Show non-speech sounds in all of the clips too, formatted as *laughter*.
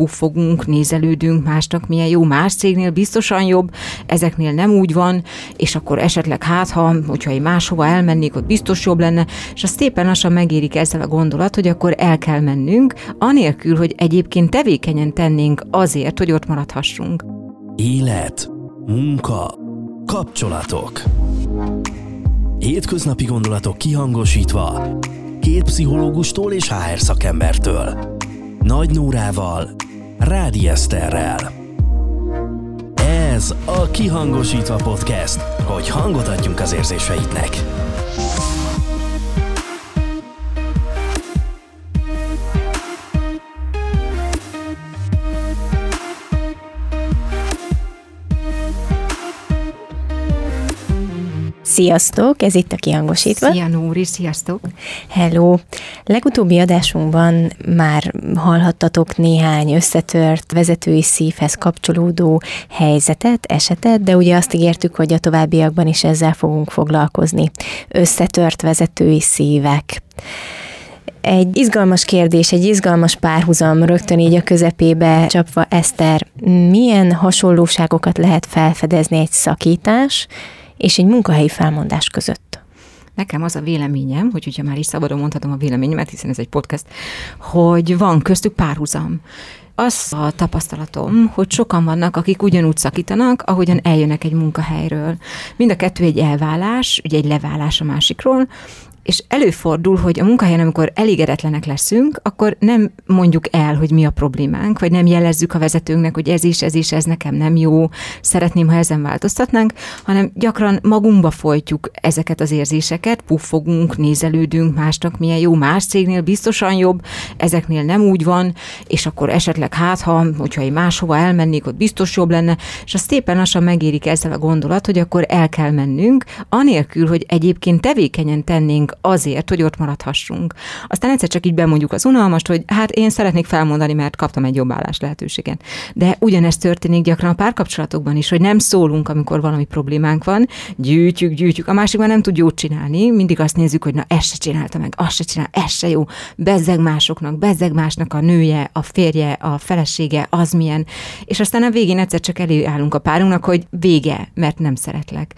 puffogunk, nézelődünk, másnak milyen jó, más cégnél biztosan jobb, ezeknél nem úgy van, és akkor esetleg hát, ha, hogyha én máshova elmennék, ott biztos jobb lenne, és azt szépen lassan megérik ezzel a gondolat, hogy akkor el kell mennünk, anélkül, hogy egyébként tevékenyen tennénk azért, hogy ott maradhassunk. Élet, munka, kapcsolatok. Hétköznapi gondolatok kihangosítva, két pszichológustól és HR szakembertől. Nagy Nórával, Rádi Eszterrel. Ez a Kihangosítva Podcast, hogy hangot adjunk az érzéseidnek. Sziasztok, ez itt a Kihangosítva. Szia Nóri, sziasztok! Hello! Legutóbbi adásunkban már hallhattatok néhány összetört vezetői szívhez kapcsolódó helyzetet, esetet, de ugye azt ígértük, hogy a továbbiakban is ezzel fogunk foglalkozni. Összetört vezetői szívek. Egy izgalmas kérdés, egy izgalmas párhuzam rögtön így a közepébe csapva, Eszter, milyen hasonlóságokat lehet felfedezni egy szakítás és egy munkahelyi felmondás között? Nekem az a véleményem, hogy ugye már is szabadon mondhatom a véleményemet, hiszen ez egy podcast, hogy van köztük párhuzam az a tapasztalatom, hogy sokan vannak, akik ugyanúgy szakítanak, ahogyan eljönnek egy munkahelyről. Mind a kettő egy elválás, ugye egy leválás a másikról, és előfordul, hogy a munkahelyen, amikor elégedetlenek leszünk, akkor nem mondjuk el, hogy mi a problémánk, vagy nem jelezzük a vezetőnknek, hogy ez is, ez is, ez nekem nem jó, szeretném, ha ezen változtatnánk, hanem gyakran magunkba folytjuk ezeket az érzéseket, puffogunk, nézelődünk, másnak milyen jó, más cégnél biztosan jobb, ezeknél nem úgy van, és akkor esetleg hát, ha, hogyha én máshova elmennék, ott biztos jobb lenne, és azt szépen lassan megérik ezzel a gondolat, hogy akkor el kell mennünk, anélkül, hogy egyébként tevékenyen tennénk azért, hogy ott maradhassunk. Aztán egyszer csak így bemondjuk az unalmast, hogy hát én szeretnék felmondani, mert kaptam egy jobb állás lehetőséget. De ugyanezt történik gyakran a párkapcsolatokban is, hogy nem szólunk, amikor valami problémánk van, gyűjtjük, gyűjtjük, a másik már nem tud jót csinálni, mindig azt nézzük, hogy na ezt se csinálta meg, azt se csinál, ez se jó, bezzeg másoknak, bezzeg másnak a nője, a férje, a felesége, az milyen, és aztán a végén egyszer csak előállunk a párunknak, hogy vége, mert nem szeretlek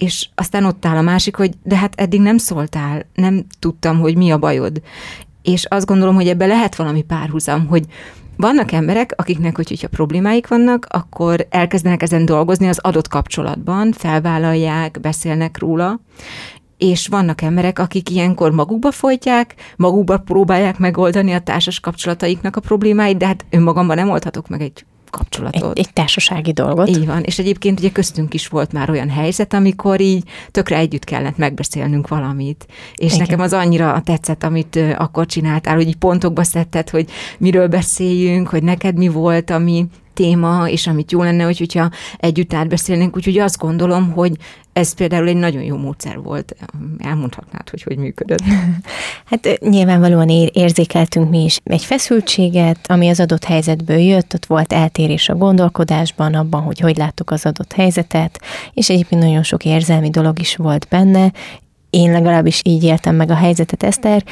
és aztán ott áll a másik, hogy de hát eddig nem szóltál, nem tudtam, hogy mi a bajod. És azt gondolom, hogy ebbe lehet valami párhuzam, hogy vannak emberek, akiknek, hogyha problémáik vannak, akkor elkezdenek ezen dolgozni az adott kapcsolatban, felvállalják, beszélnek róla, és vannak emberek, akik ilyenkor magukba folytják, magukba próbálják megoldani a társas kapcsolataiknak a problémáit, de hát önmagamban nem oldhatok meg egy kapcsolatot. Egy, egy társasági dolgot. Így van, és egyébként ugye köztünk is volt már olyan helyzet, amikor így tökre együtt kellett megbeszélnünk valamit. És Igen. nekem az annyira tetszett, amit akkor csináltál, hogy így pontokba szedted, hogy miről beszéljünk, hogy neked mi volt, ami téma, és amit jó lenne, hogy, hogyha együtt átbeszélnénk, úgyhogy azt gondolom, hogy ez például egy nagyon jó módszer volt. Elmondhatnád, hogy hogy működött. *laughs* Hát nyilvánvalóan érzékeltünk mi is egy feszültséget, ami az adott helyzetből jött, ott volt eltérés a gondolkodásban, abban, hogy hogy láttuk az adott helyzetet, és egyébként nagyon sok érzelmi dolog is volt benne. Én legalábbis így éltem meg a helyzetet, Eszter.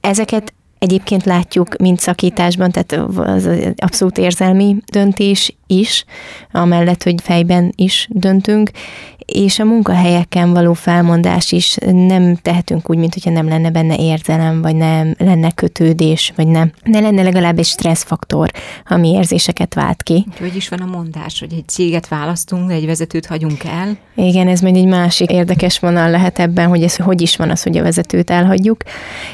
Ezeket Egyébként látjuk mind szakításban, tehát az abszolút érzelmi döntés is, amellett, hogy fejben is döntünk, és a munkahelyeken való felmondás is nem tehetünk úgy, mint hogyha nem lenne benne érzelem, vagy nem lenne kötődés, vagy nem. Ne lenne legalább egy stresszfaktor, ami érzéseket vált ki. Hogy is van a mondás, hogy egy céget választunk, egy vezetőt hagyunk el? Igen, ez majd egy másik érdekes vonal lehet ebben, hogy ez hogy is van az, hogy a vezetőt elhagyjuk.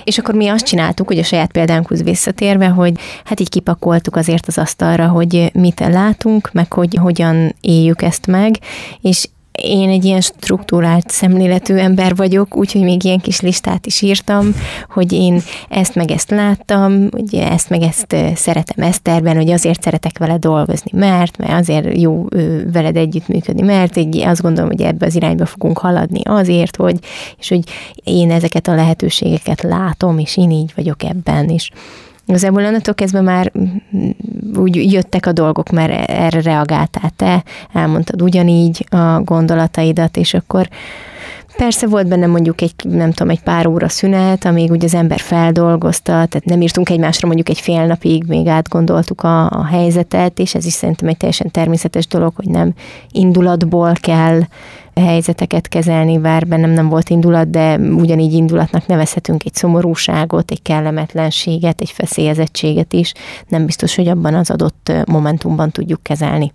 És akkor mi azt csináltuk, hogy a saját példánkhoz visszatérve, hogy hát így kipakoltuk azért az asztalra, hogy mit látunk, meg hogy hogyan éljük ezt meg, és én egy ilyen struktúrált szemléletű ember vagyok, úgyhogy még ilyen kis listát is írtam, hogy én ezt meg ezt láttam, hogy ezt meg ezt szeretem Eszterben, hogy azért szeretek vele dolgozni, mert, mert azért jó veled együttműködni, mert így azt gondolom, hogy ebbe az irányba fogunk haladni azért, hogy, és hogy én ezeket a lehetőségeket látom, és én így vagyok ebben, is. Igazából onnantól kezdve már úgy jöttek a dolgok, mert erre reagáltál te, elmondtad ugyanígy a gondolataidat, és akkor Persze volt benne mondjuk egy, nem tudom, egy pár óra szünet, amíg ugye az ember feldolgozta, tehát nem írtunk egymásra mondjuk egy fél napig, még átgondoltuk a, a helyzetet, és ez is szerintem egy teljesen természetes dolog, hogy nem indulatból kell helyzeteket kezelni, bár bennem nem volt indulat, de ugyanígy indulatnak nevezhetünk egy szomorúságot, egy kellemetlenséget, egy feszélyezettséget is. Nem biztos, hogy abban az adott momentumban tudjuk kezelni.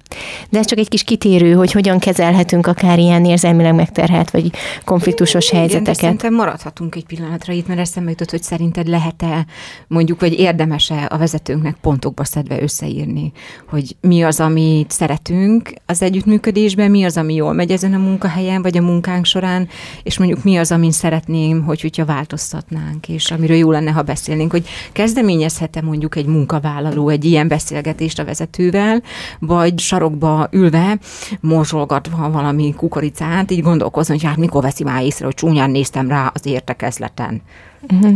De ez csak egy kis kitérő, hogy hogyan kezelhetünk akár ilyen érzelmileg megterhelt vagy konfliktusos Igen, helyzeteket. Igen, szerintem maradhatunk egy pillanatra itt, mert eszembe jutott, hogy szerinted lehet-e mondjuk, vagy érdemes-e a vezetőnknek pontokba szedve összeírni, hogy mi az, amit szeretünk az együttműködésben, mi az, ami jól megy ezen a munka munkahelyen, vagy a munkánk során, és mondjuk mi az, amin szeretném, hogy hogyha változtatnánk, és amiről jó lenne, ha beszélnénk, hogy kezdeményezhet-e mondjuk egy munkavállaló egy ilyen beszélgetést a vezetővel, vagy sarokba ülve, morzsolgatva valami kukoricát, így gondolkozni, hogy hát mikor veszi már észre, hogy csúnyán néztem rá az értekezleten. Uh-huh.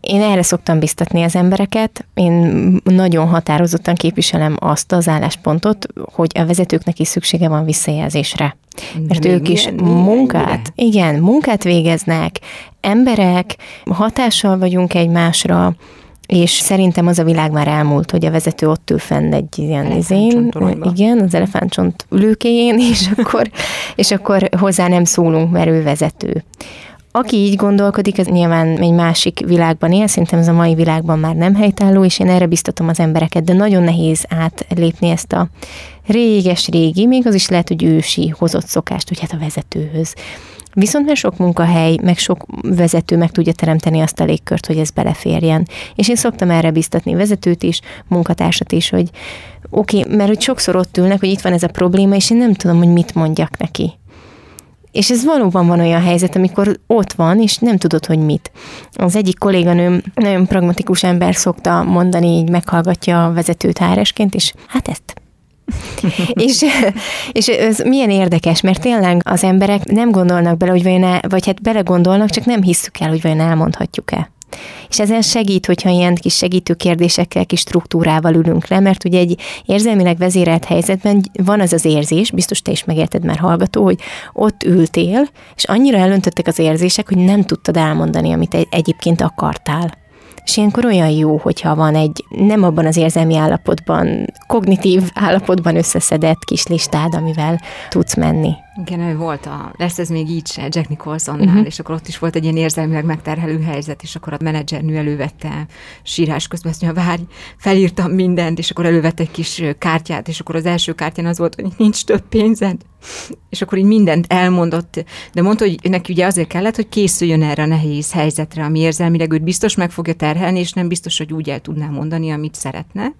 Én erre szoktam biztatni az embereket. Én nagyon határozottan képviselem azt az álláspontot, hogy a vezetőknek is szüksége van visszajelzésre. Mert ők is milyen, munkát, milyen? igen, munkát végeznek, emberek, hatással vagyunk egymásra, és szerintem az a világ már elmúlt, hogy a vezető ott ül fenn egy ilyen izén, igen, az elefántcsont ülőkéjén, és akkor, és akkor hozzá nem szólunk, mert ő vezető. Aki így gondolkodik, az nyilván egy másik világban él, szerintem ez a mai világban már nem helytálló, és én erre biztatom az embereket, de nagyon nehéz átlépni ezt a réges-régi, még az is lehet, hogy ősi hozott szokást, hogy hát a vezetőhöz. Viszont mert sok munkahely, meg sok vezető meg tudja teremteni azt a légkört, hogy ez beleférjen. És én szoktam erre biztatni vezetőt is, munkatársat is, hogy oké, okay, mert hogy sokszor ott ülnek, hogy itt van ez a probléma, és én nem tudom, hogy mit mondjak neki. És ez valóban van olyan helyzet, amikor ott van, és nem tudod, hogy mit. Az egyik kolléganőm nagyon pragmatikus ember szokta mondani, így meghallgatja a vezetőt háresként, és hát ezt *laughs* és, és ez milyen érdekes, mert tényleg az emberek nem gondolnak bele, hogy vajon el, vagy hát belegondolnak, csak nem hisszük el, hogy vajon elmondhatjuk-e. És ezen segít, hogyha ilyen kis segítő kérdésekkel, kis struktúrával ülünk le, mert ugye egy érzelmileg vezérelt helyzetben van az az érzés, biztos te is megérted már hallgató, hogy ott ültél, és annyira elöntöttek az érzések, hogy nem tudtad elmondani, amit egyébként akartál. És ilyenkor olyan jó, hogyha van egy nem abban az érzelmi állapotban, kognitív állapotban összeszedett kis listád, amivel tudsz menni. Igen, volt a, lesz ez még így se, Jack Nicholsonnál, uh-huh. és akkor ott is volt egy ilyen érzelmileg megterhelő helyzet, és akkor a menedzsernő elővette sírás közben, azt mondja, várj, felírtam mindent, és akkor elővette egy kis kártyát, és akkor az első kártyán az volt, hogy nincs több pénzed, és akkor így mindent elmondott, de mondta, hogy neki ugye azért kellett, hogy készüljön erre a nehéz helyzetre, ami érzelmileg őt biztos meg fogja terhelni, és nem biztos, hogy úgy el tudná mondani, amit szeretne,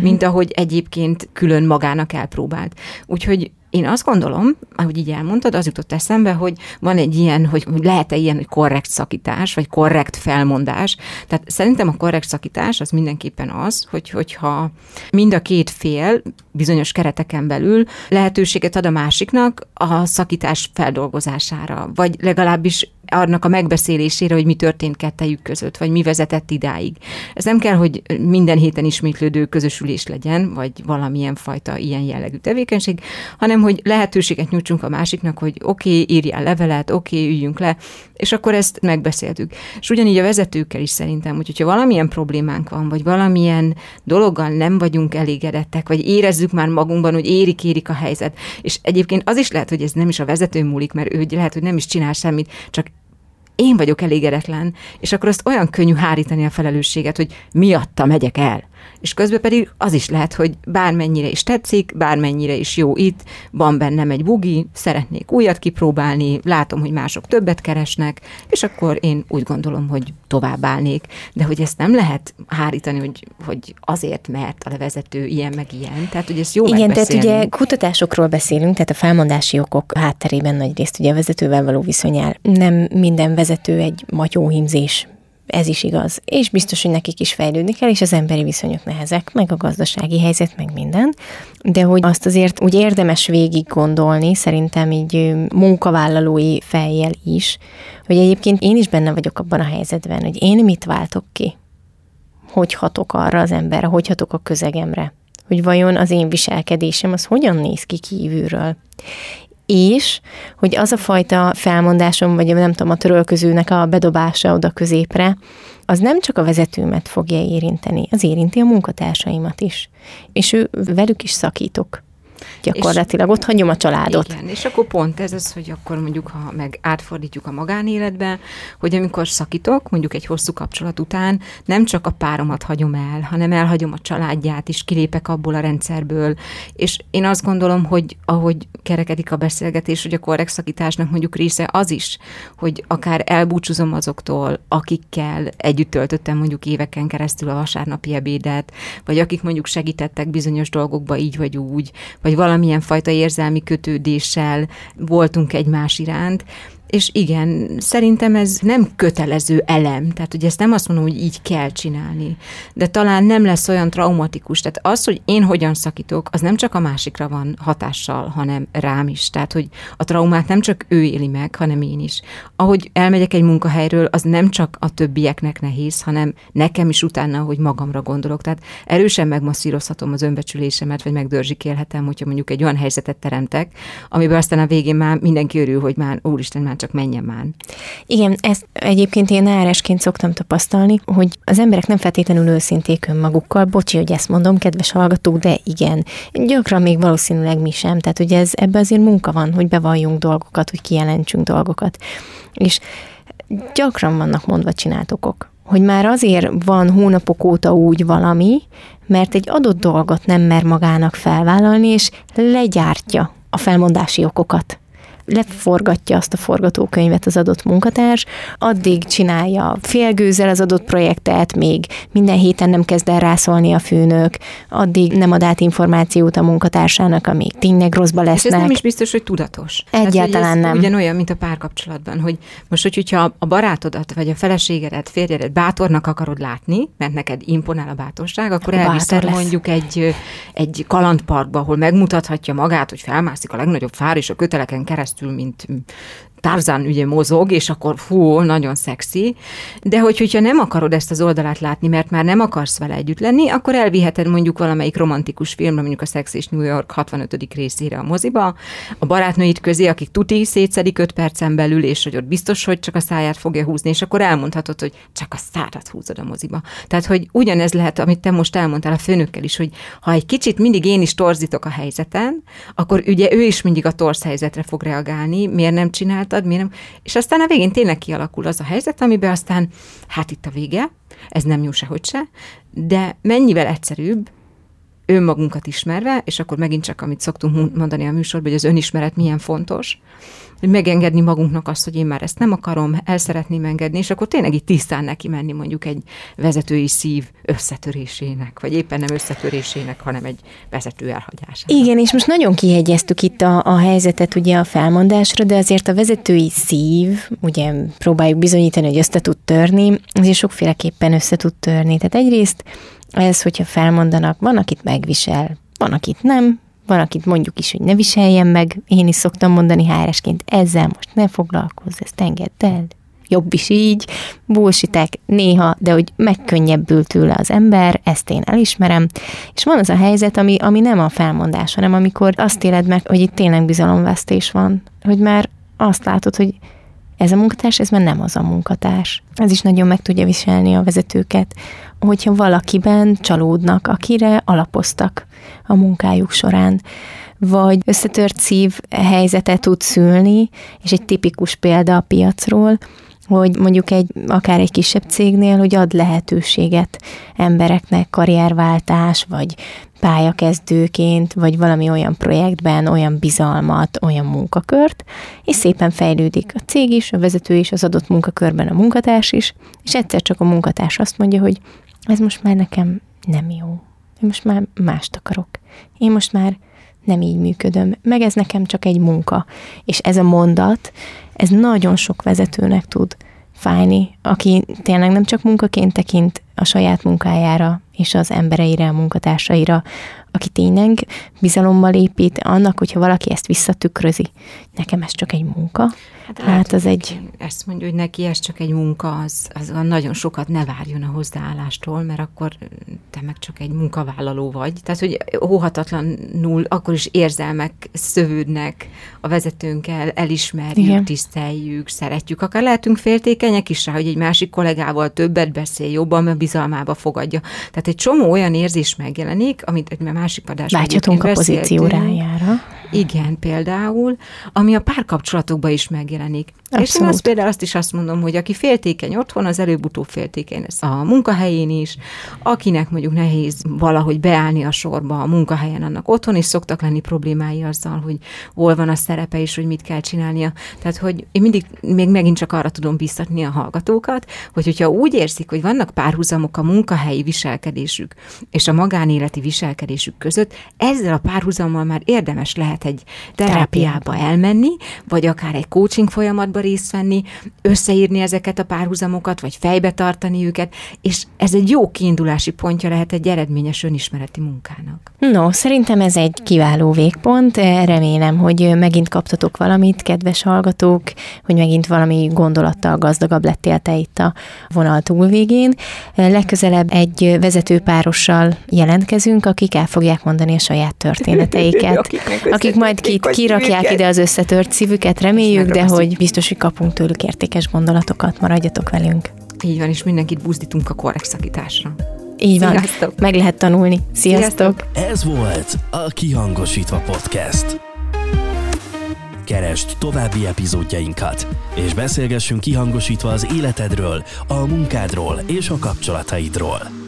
mint ahogy egyébként külön magának elpróbált. Úgyhogy én azt gondolom, ahogy így elmondtad, az jutott eszembe, hogy van egy ilyen, hogy, hogy lehet-e ilyen, hogy korrekt szakítás, vagy korrekt felmondás. Tehát szerintem a korrekt szakítás az mindenképpen az, hogy, hogyha mind a két fél bizonyos kereteken belül lehetőséget ad a másiknak a szakítás feldolgozására, vagy legalábbis annak a megbeszélésére, hogy mi történt kettejük között, vagy mi vezetett idáig. Ez nem kell, hogy minden héten ismétlődő közösülés legyen, vagy valamilyen fajta ilyen jellegű tevékenység, hanem hogy lehetőséget nyújtsunk a másiknak, hogy oké, okay, írjál levelet, oké, okay, üljünk le, és akkor ezt megbeszéltük. És ugyanígy a vezetőkkel is szerintem, hogy hogyha valamilyen problémánk van, vagy valamilyen dologgal nem vagyunk elégedettek, vagy érezzük már magunkban, hogy érik-érik a helyzet. És egyébként az is lehet, hogy ez nem is a vezető múlik, mert ő lehet, hogy nem is csinál semmit, csak én vagyok elégedetlen, és akkor azt olyan könnyű hárítani a felelősséget, hogy miatta megyek el és közben pedig az is lehet, hogy bármennyire is tetszik, bármennyire is jó itt, van bennem egy bugi, szeretnék újat kipróbálni, látom, hogy mások többet keresnek, és akkor én úgy gondolom, hogy tovább állnék. De hogy ezt nem lehet hárítani, hogy, hogy azért, mert a levezető ilyen meg ilyen. Tehát, hogy ez jó Igen, tehát ugye kutatásokról beszélünk, tehát a felmondási okok hátterében nagy részt ugye a vezetővel való viszonyál. Nem minden vezető egy matyóhimzés ez is igaz. És biztos, hogy nekik is fejlődni kell, és az emberi viszonyok nehezek, meg a gazdasági helyzet, meg minden. De hogy azt azért úgy érdemes végig gondolni, szerintem így munkavállalói fejjel is, hogy egyébként én is benne vagyok abban a helyzetben, hogy én mit váltok ki, hogy hatok arra az emberre, hogy hatok a közegemre, hogy vajon az én viselkedésem az hogyan néz ki kívülről. És hogy az a fajta felmondásom, vagy nem tudom, a törölközőnek a bedobása oda középre, az nem csak a vezetőmet fogja érinteni, az érinti a munkatársaimat is. És ő velük is szakítok gyakorlatilag, ott hagyom a családot. Igen, és akkor pont ez az, hogy akkor mondjuk, ha meg átfordítjuk a magánéletbe, hogy amikor szakítok, mondjuk egy hosszú kapcsolat után, nem csak a páromat hagyom el, hanem elhagyom a családját is, kilépek abból a rendszerből, és én azt gondolom, hogy ahogy kerekedik a beszélgetés, hogy a korrekt szakításnak mondjuk része az is, hogy akár elbúcsúzom azoktól, akikkel együtt töltöttem mondjuk éveken keresztül a vasárnapi ebédet, vagy akik mondjuk segítettek bizonyos dolgokba így vagy úgy, vagy valamilyen fajta érzelmi kötődéssel voltunk egymás iránt, és igen, szerintem ez nem kötelező elem, tehát hogy ezt nem azt mondom, hogy így kell csinálni, de talán nem lesz olyan traumatikus. Tehát az, hogy én hogyan szakítok, az nem csak a másikra van hatással, hanem rám is. Tehát, hogy a traumát nem csak ő éli meg, hanem én is. Ahogy elmegyek egy munkahelyről, az nem csak a többieknek nehéz, hanem nekem is utána, hogy magamra gondolok. Tehát erősen megmasszírozhatom az önbecsülésemet, vagy megdörzsikélhetem, hogyha mondjuk egy olyan helyzetet teremtek, amiben aztán a végén már mindenki örül, hogy már úristen, már csak menjen már. Igen, ezt egyébként én áresként szoktam tapasztalni, hogy az emberek nem feltétlenül őszinték önmagukkal. Bocsi, hogy ezt mondom, kedves hallgatók, de igen. Gyakran még valószínűleg mi sem. Tehát, hogy ez, ebbe azért munka van, hogy bevalljunk dolgokat, hogy kijelentsünk dolgokat. És gyakran vannak mondva csináltokok hogy már azért van hónapok óta úgy valami, mert egy adott dolgot nem mer magának felvállalni, és legyártja a felmondási okokat leforgatja azt a forgatókönyvet az adott munkatárs, addig csinálja félgőzzel az adott projektet, még minden héten nem kezd el rászólni a főnök, addig nem ad át információt a munkatársának, amíg tényleg rosszba lesznek. És ez nem is biztos, hogy tudatos. Egyáltalán hát, nem. Ugyanolyan, mint a párkapcsolatban, hogy most, hogy, hogyha a barátodat, vagy a feleségedet, férjedet bátornak akarod látni, mert neked imponál a bátorság, akkor elviszed mondjuk egy, egy kalandparkba, ahol megmutathatja magát, hogy felmászik a legnagyobb fár, és a köteleken keresztül keresztül, mint Tarzan ugye mozog, és akkor fú, nagyon szexi, de hogy, hogyha nem akarod ezt az oldalát látni, mert már nem akarsz vele együtt lenni, akkor elviheted mondjuk valamelyik romantikus filmre, mondjuk a Sex és New York 65. részére a moziba, a barátnőid közé, akik tuti szétszedik 5 percen belül, és hogy ott biztos, hogy csak a száját fogja húzni, és akkor elmondhatod, hogy csak a szádat húzod a moziba. Tehát, hogy ugyanez lehet, amit te most elmondtál a főnökkel is, hogy ha egy kicsit mindig én is torzítok a helyzeten, akkor ugye ő is mindig a torz helyzetre fog reagálni, miért nem csinálta, csináltad, miért nem? És aztán a végén tényleg kialakul az a helyzet, amiben aztán, hát itt a vége, ez nem jó sehogy se, de mennyivel egyszerűbb, önmagunkat ismerve, és akkor megint csak, amit szoktunk mondani a műsorban, hogy az önismeret milyen fontos, hogy megengedni magunknak azt, hogy én már ezt nem akarom, el szeretném engedni, és akkor tényleg itt tisztán neki menni mondjuk egy vezetői szív összetörésének, vagy éppen nem összetörésének, hanem egy vezető elhagyásának. Igen, és most nagyon kihegyeztük itt a, a helyzetet ugye a felmondásra, de azért a vezetői szív, ugye próbáljuk bizonyítani, hogy össze tud törni, azért sokféleképpen össze tud törni. Tehát egyrészt ez, hogyha felmondanak, van, akit megvisel, van, akit nem, van, akit mondjuk is, hogy ne viseljen meg, én is szoktam mondani háresként, ezzel most ne foglalkozz, ezt engedd el, jobb is így, bullshitek néha, de hogy megkönnyebbül tőle az ember, ezt én elismerem, és van az a helyzet, ami, ami nem a felmondás, hanem amikor azt éled meg, hogy itt tényleg bizalomvesztés van, hogy már azt látod, hogy ez a munkatárs, ez már nem az a munkatárs. Ez is nagyon meg tudja viselni a vezetőket, hogyha valakiben csalódnak, akire alapoztak a munkájuk során vagy összetört szív helyzetet tud szülni, és egy tipikus példa a piacról, hogy mondjuk egy, akár egy kisebb cégnél, hogy ad lehetőséget embereknek karrierváltás, vagy pályakezdőként, vagy valami olyan projektben, olyan bizalmat, olyan munkakört, és szépen fejlődik a cég is, a vezető is, az adott munkakörben a munkatárs is, és egyszer csak a munkatárs azt mondja, hogy ez most már nekem nem jó. Én most már mást akarok. Én most már nem így működöm, meg ez nekem csak egy munka. És ez a mondat, ez nagyon sok vezetőnek tud fájni, aki tényleg nem csak munkaként tekint a saját munkájára, és az embereire, a munkatársaira, aki tényleg bizalommal épít, annak, hogyha valaki ezt visszatükrözi, nekem ez csak egy munka, Hát, hát az egy... Ezt mondja, hogy neki ez csak egy munka, az, az nagyon sokat ne várjon a hozzáállástól, mert akkor te meg csak egy munkavállaló vagy. Tehát, hogy óhatatlanul akkor is érzelmek szövődnek a vezetőnkkel, elismerjük, Igen. tiszteljük, szeretjük. Akár lehetünk féltékenyek is rá, hogy egy másik kollégával többet beszél, jobban, mert bizalmába fogadja. Tehát egy csomó olyan érzés megjelenik, amit egy másik adásban Láthatunk a pozíció rájára. Igen, például, ami a párkapcsolatokban is megjelenik. Abszolút. És én azt például azt is azt mondom, hogy aki féltékeny otthon, az előbb-utóbb féltékeny lesz a munkahelyén is, akinek mondjuk nehéz valahogy beállni a sorba a munkahelyen, annak otthon is szoktak lenni problémái azzal, hogy hol van a szerepe és hogy mit kell csinálnia. Tehát, hogy én mindig még megint csak arra tudom biztatni a hallgatókat, hogy hogyha úgy érzik, hogy vannak párhuzamok a munkahelyi viselkedésük és a magánéleti viselkedésük között, ezzel a párhuzammal már érdemes lehet egy terápiába elmenni, vagy akár egy coaching folyamatba folyamatba részt venni, összeírni ezeket a párhuzamokat, vagy fejbe tartani őket, és ez egy jó kiindulási pontja lehet egy eredményes önismereti munkának. No, szerintem ez egy kiváló végpont. Remélem, hogy megint kaptatok valamit, kedves hallgatók, hogy megint valami gondolattal gazdagabb lettél te itt a vonal túlvégén. Legközelebb egy vezetőpárossal jelentkezünk, akik el fogják mondani a saját történeteiket, *laughs* akik majd kit, kirakják ide az összetört szívüket, reméljük, de hogy biztos biztos, hogy kapunk tőlük értékes gondolatokat, maradjatok velünk. Így van, és mindenkit buzdítunk a korrekt szakításra. Így van, Sziasztok. meg lehet tanulni. Sziasztok! Sziasztok! Ez volt a Kihangosítva Podcast. Keresd további epizódjainkat, és beszélgessünk kihangosítva az életedről, a munkádról és a kapcsolataidról.